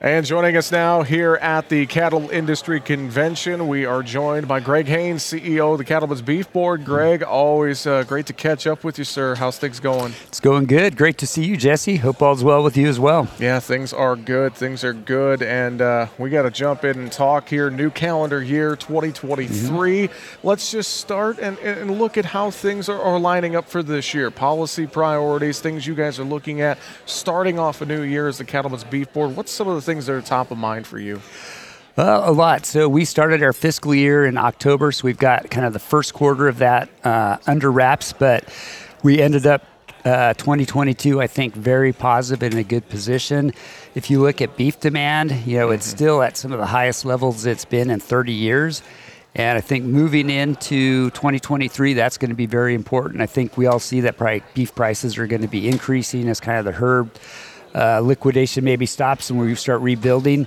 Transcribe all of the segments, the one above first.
And joining us now here at the Cattle Industry Convention, we are joined by Greg Hanes, CEO of the Cattlemen's Beef Board. Greg, always uh, great to catch up with you, sir. How's things going? It's going good. Great to see you, Jesse. Hope all's well with you as well. Yeah, things are good. Things are good. And uh, we got to jump in and talk here. New calendar year 2023. Mm-hmm. Let's just start and, and look at how things are, are lining up for this year. Policy priorities, things you guys are looking at. Starting off a new year as the Cattlemen's Beef Board, what's some of the things things that are top of mind for you? Uh, a lot. So we started our fiscal year in October, so we've got kind of the first quarter of that uh, under wraps, but we ended up uh, 2022, I think, very positive and in a good position. If you look at beef demand, you know, it's mm-hmm. still at some of the highest levels it's been in 30 years. And I think moving into 2023, that's going to be very important. I think we all see that probably beef prices are going to be increasing as kind of the herd uh, liquidation maybe stops and we start rebuilding.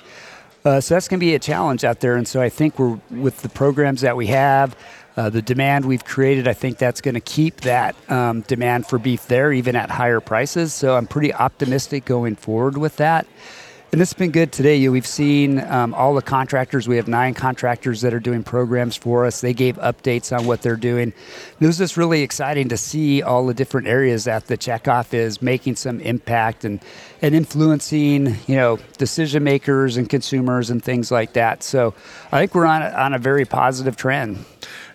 Uh, so that's going to be a challenge out there. And so I think we're with the programs that we have, uh, the demand we've created, I think that's going to keep that um, demand for beef there, even at higher prices. So I'm pretty optimistic going forward with that. And it's been good today. We've seen um, all the contractors. We have nine contractors that are doing programs for us. They gave updates on what they're doing. It was just really exciting to see all the different areas that the checkoff is making some impact and, and influencing, you know, decision makers and consumers and things like that. So I think we're on on a very positive trend.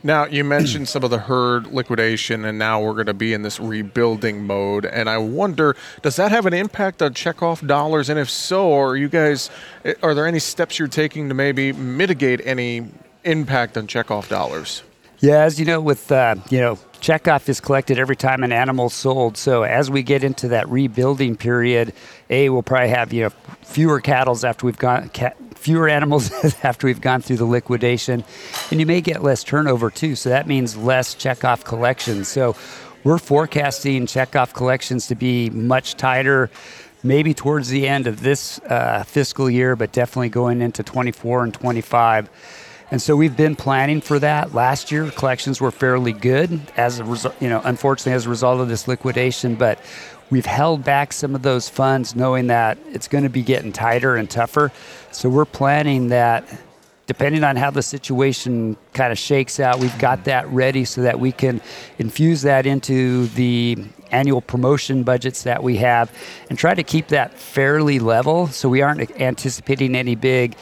Now, you mentioned some of the herd liquidation, and now we're going to be in this rebuilding mode. And I wonder, does that have an impact on checkoff dollars? And if so, are you guys, eh, are there any steps you're taking to maybe mitigate any impact on checkoff dollars? Yeah, as you know, with uh, you know, checkoff is collected every time an animal's sold. So as we get into that rebuilding period, a we'll probably have you know fewer cattle after we've gone fewer animals after we've gone through the liquidation, and you may get less turnover too. So that means less checkoff collections. So we're forecasting checkoff collections to be much tighter, maybe towards the end of this uh, fiscal year, but definitely going into 24 and 25. And so we've been planning for that. Last year, collections were fairly good as a result, you know, unfortunately as a result of this liquidation, but we've held back some of those funds knowing that it's going to be getting tighter and tougher. So we're planning that depending on how the situation kind of shakes out, we've got that ready so that we can infuse that into the annual promotion budgets that we have and try to keep that fairly level so we aren't anticipating any big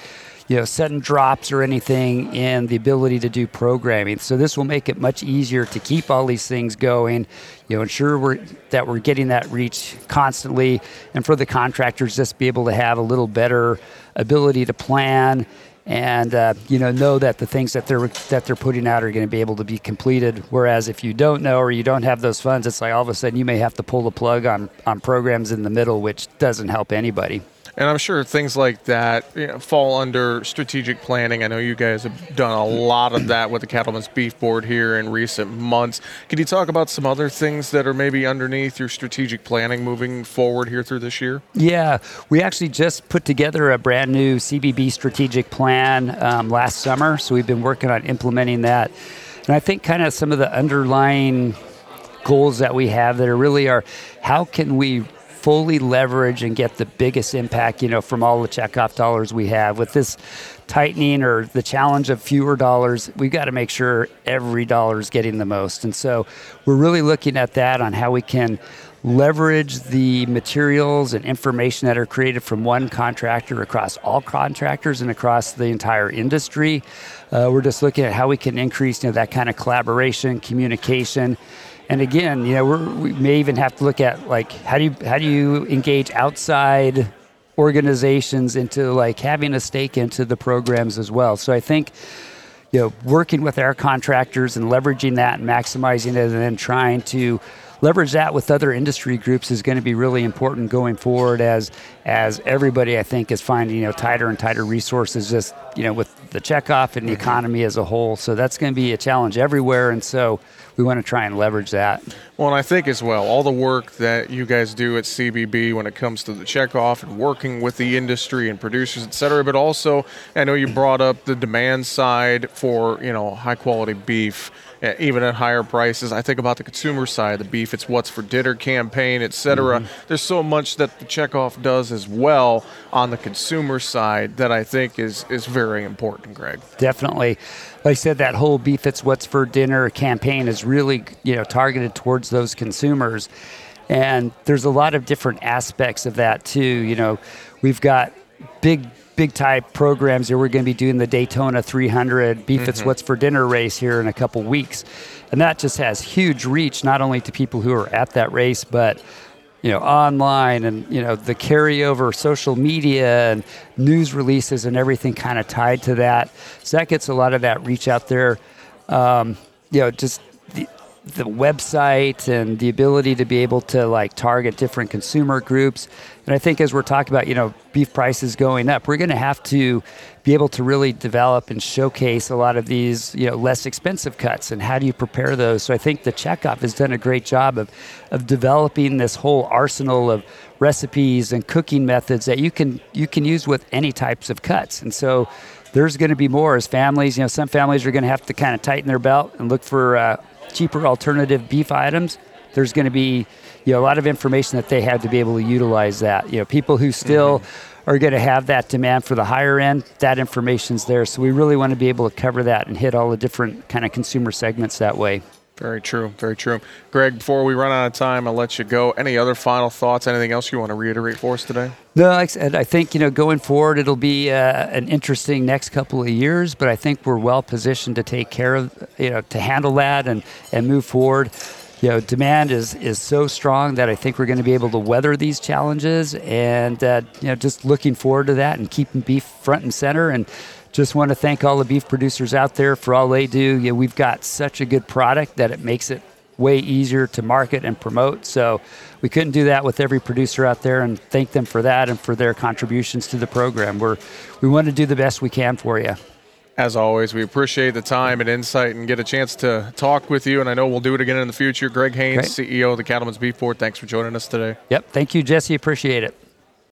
you know, sudden drops or anything in the ability to do programming. So this will make it much easier to keep all these things going, you know, ensure we're, that we're getting that reach constantly, and for the contractors just be able to have a little better ability to plan and uh, you know know that the things that they're that they're putting out are going to be able to be completed. Whereas if you don't know or you don't have those funds, it's like all of a sudden you may have to pull the plug on on programs in the middle, which doesn't help anybody. And I'm sure things like that you know, fall under strategic planning. I know you guys have done a lot of that with the Cattlemen's Beef Board here in recent months. Can you talk about some other things that are maybe underneath your strategic planning moving forward here through this year? Yeah, we actually just put together a brand new CBB strategic plan um, last summer. So we've been working on implementing that. And I think kind of some of the underlying goals that we have that are really are how can we fully leverage and get the biggest impact, you know, from all the checkoff dollars we have. With this tightening or the challenge of fewer dollars, we've got to make sure every dollar is getting the most. And so we're really looking at that on how we can leverage the materials and information that are created from one contractor across all contractors and across the entire industry. Uh, we're just looking at how we can increase you know, that kind of collaboration, communication, and again, you know, we may even have to look at like how do you how do you engage outside organizations into like having a stake into the programs as well. So I think you know working with our contractors and leveraging that and maximizing it and then trying to leverage that with other industry groups is going to be really important going forward as as everybody I think is finding you know tighter and tighter resources just you know with the checkoff and the economy as a whole so that's going to be a challenge everywhere and so we want to try and leverage that. Well, and I think as well, all the work that you guys do at CBB when it comes to the checkoff and working with the industry and producers, et cetera, but also I know you brought up the demand side for you know high quality beef even at higher prices. I think about the consumer side, the beef, it's what's for dinner campaign, et cetera. Mm-hmm. There's so much that the checkoff does as well on the consumer side that I think is is very important, Greg. Definitely. Like I said, that whole beef, it's what's for dinner campaign is really you know targeted towards those consumers. And there's a lot of different aspects of that too. You know, we've got big big type programs here. We're going to be doing the Daytona 300 Beef mm-hmm. It's What's for Dinner race here in a couple weeks. And that just has huge reach, not only to people who are at that race, but you know, online and you know the carryover social media and news releases and everything kind of tied to that. So that gets a lot of that reach out there. Um, you know, just the, the website and the ability to be able to like target different consumer groups. And I think as we're talking about, you know, beef prices going up, we're going to have to be able to really develop and showcase a lot of these, you know, less expensive cuts and how do you prepare those. So I think the checkoff has done a great job of of developing this whole arsenal of recipes and cooking methods that you can you can use with any types of cuts. And so there's going to be more as families, you know, some families are going to have to kind of tighten their belt and look for uh, cheaper alternative beef items, there's going to be you know a lot of information that they have to be able to utilize that. You know, people who still mm-hmm. are going to have that demand for the higher end, that information's there. So we really want to be able to cover that and hit all the different kind of consumer segments that way. Very true. Very true. Greg, before we run out of time, I'll let you go. Any other final thoughts? Anything else you want to reiterate for us today? No, like I said, I think you know going forward, it'll be uh, an interesting next couple of years. But I think we're well positioned to take care of you know to handle that and and move forward. You know, demand is is so strong that I think we're going to be able to weather these challenges. And uh, you know, just looking forward to that and keeping beef front and center and just want to thank all the beef producers out there for all they do. Yeah, we've got such a good product that it makes it way easier to market and promote. So we couldn't do that with every producer out there and thank them for that and for their contributions to the program. We're, we want to do the best we can for you. As always, we appreciate the time and insight and get a chance to talk with you. And I know we'll do it again in the future. Greg Hanes, Great. CEO of the Cattlemen's Beef Board, thanks for joining us today. Yep. Thank you, Jesse. Appreciate it.